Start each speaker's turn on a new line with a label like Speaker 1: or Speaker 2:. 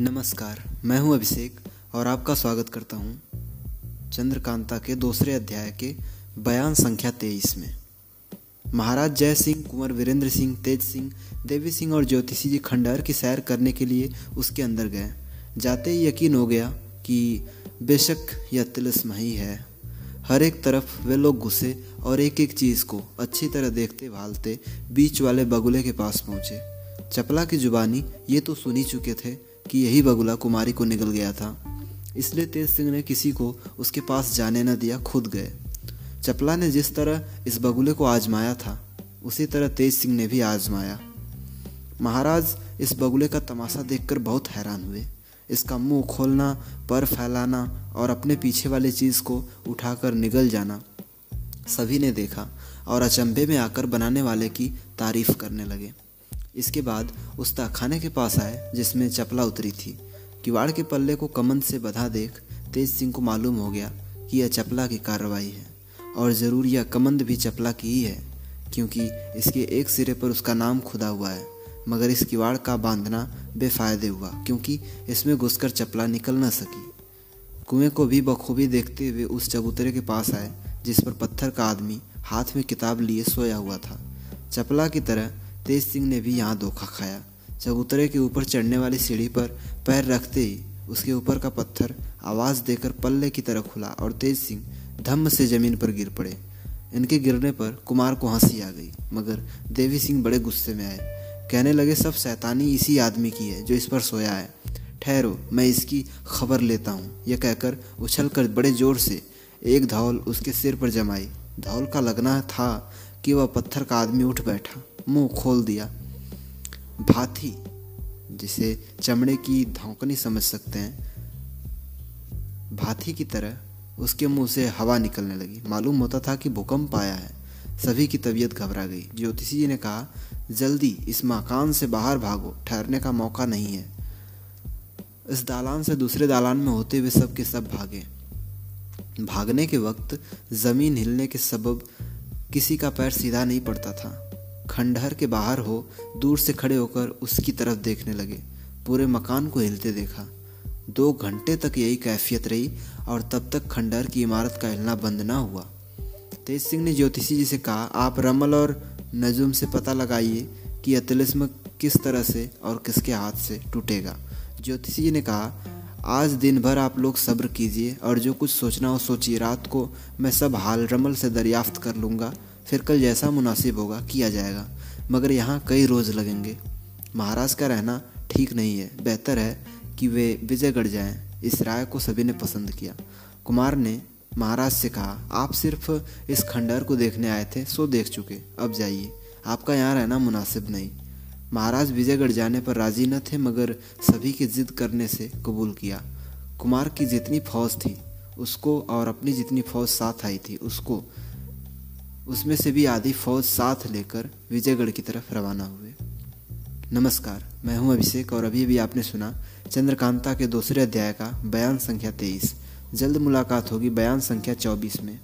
Speaker 1: नमस्कार, मैं हूँ अभिषेक और आपका स्वागत करता हूँ चंद्रकांता के दूसरे अध्याय के बयान संख्या तेईस में। महाराज जय सिंह, कुंवर वीरेंद्र सिंह, तेज सिंह, देवी सिंह और ज्योतिषी जी खंडहर की सैर करने के लिए उसके अंदर गए। जाते ही यकीन हो गया कि बेशक यह तिलस्म ही है। हर एक तरफ़ वे लोग घुसे और एक एक चीज़ को अच्छी तरह देखते भालते बीच वाले बगुले के पास पहुँचे। चपला की जुबानी ये तो सुन चुके थे कि यही बगुला कुमारी को निकल गया था। इसलिए तेज सिंह ने किसी को उसके पास जाने न दिया, खुद गए। चपला ने जिस तरह इस बगुले को आजमाया था, उसी तरह तेज सिंह ने भी आजमाया। महाराज, इस बगुले का तमाशा देखकर बहुत हैरान हुए। इसका मुँह खोलना, पर फैलाना और अपने पीछे वाली चीज़ को उठाकर निगल जाना, सभी ने देखा और अचंभे में आकर बनाने वाले की तारीफ़ करने लगे। इसके बाद उस तहखाने के पास आए, जिसमें चपला उतरी थी। किवाड़ के पल्ले को कमंद से बधा देख तेज सिंह को मालूम हो गया कि यह चपला की कार्रवाई है, और ज़रूर यह कमंद भी चपला की ही है, क्योंकि इसके एक सिरे पर उसका नाम खुदा हुआ है। मगर इस किवाड़ का बांधना बेफायदे हुआ, क्योंकि इसमें घुसकर चपला निकल न सकी। कुएँ को भी बखूबी देखते हुए उस चबूतरे के पास आए, जिस पर पत्थर का आदमी हाथ में किताब लिए सोया हुआ था। चपला की तरह तेज सिंह ने भी यहाँ धोखा खाया। चबूतरे के ऊपर चढ़ने वाली सीढ़ी पर पैर रखते ही उसके ऊपर का पत्थर आवाज़ देकर पल्ले की तरह खुला और तेज सिंह धम्म से ज़मीन पर गिर पड़े। इनके गिरने पर कुमार को हँसी आ गई, मगर देवी सिंह बड़े गुस्से में आए। कहने लगे, सब शैतानी इसी आदमी की है जो इस पर सोया है। ठहरो, मैं इसकी खबर लेता हूँ। यह कहकर उछल कर बड़े ज़ोर से एक धौल उसके सिर पर जमाई। धौल का लगना था कि वह पत्थर का आदमी उठ बैठा। मुँह खोल दिया। भाथी जिसे चमड़े की धौकनी समझ सकते हैं भाथी की तरह उसके मुँह से हवा निकलने लगी। मालूम होता था कि भूकंप आया है। सभी की तबीयत घबरा गई। ज्योतिषी जी ने कहा, जल्दी इस मकान से बाहर भागो, ठहरने का मौका नहीं है। इस दालान से दूसरे दालान में होते हुए सब के सब भागे। भागने के वक्त ज़मीन हिलने के सबब किसी का पैर सीधा नहीं पड़ता था। खंडहर के बाहर हो, दूर से खड़े होकर उसकी तरफ़ देखने लगे। पूरे मकान को हिलते देखा। दो घंटे तक यही कैफियत रही और तब तक खंडहर की इमारत का हिलना बंद ना हुआ। तेज सिंह ने ज्योतिषी जी से कहा, आप रमल और नजुम से पता लगाइए कि यह तिलिस्म किस तरह से और किसके हाथ से टूटेगा। ज्योतिषी जी ने कहा, आज दिन भर आप लोग सब्र कीजिए और जो कुछ सोचना हो सोचिए। रात को मैं सब हाल रमल से दरियाफ्त कर लूँगा। फिर कल जैसा मुनासिब होगा किया जाएगा। मगर यहाँ कई रोज़ लगेंगे। महाराज का रहना ठीक नहीं है। बेहतर है कि वे विजयगढ़ जाएँ। इस राय को सभी ने पसंद किया। कुमार ने महाराज से कहा, आप सिर्फ़ इस खंडहर को देखने आए थे, सो देख चुके। अब जाइए। आपका यहाँ रहना मुनासिब नहीं। महाराज विजयगढ़ जाने पर राज़ी न थे, मगर सभी की जिद करने से कबूल किया। कुमार की जितनी फौज थी, उसको और अपनी जितनी फौज साथ आई थी, उसको उसमें से भी आधी फौज साथ लेकर विजयगढ़ की तरफ़ रवाना हुए। नमस्कार, मैं हूँ अभिषेक और अभी भी आपने सुना चंद्रकांता के दूसरे अध्याय का बयान संख्या तेईस। जल्द मुलाकात होगी बयान संख्या चौबीस में।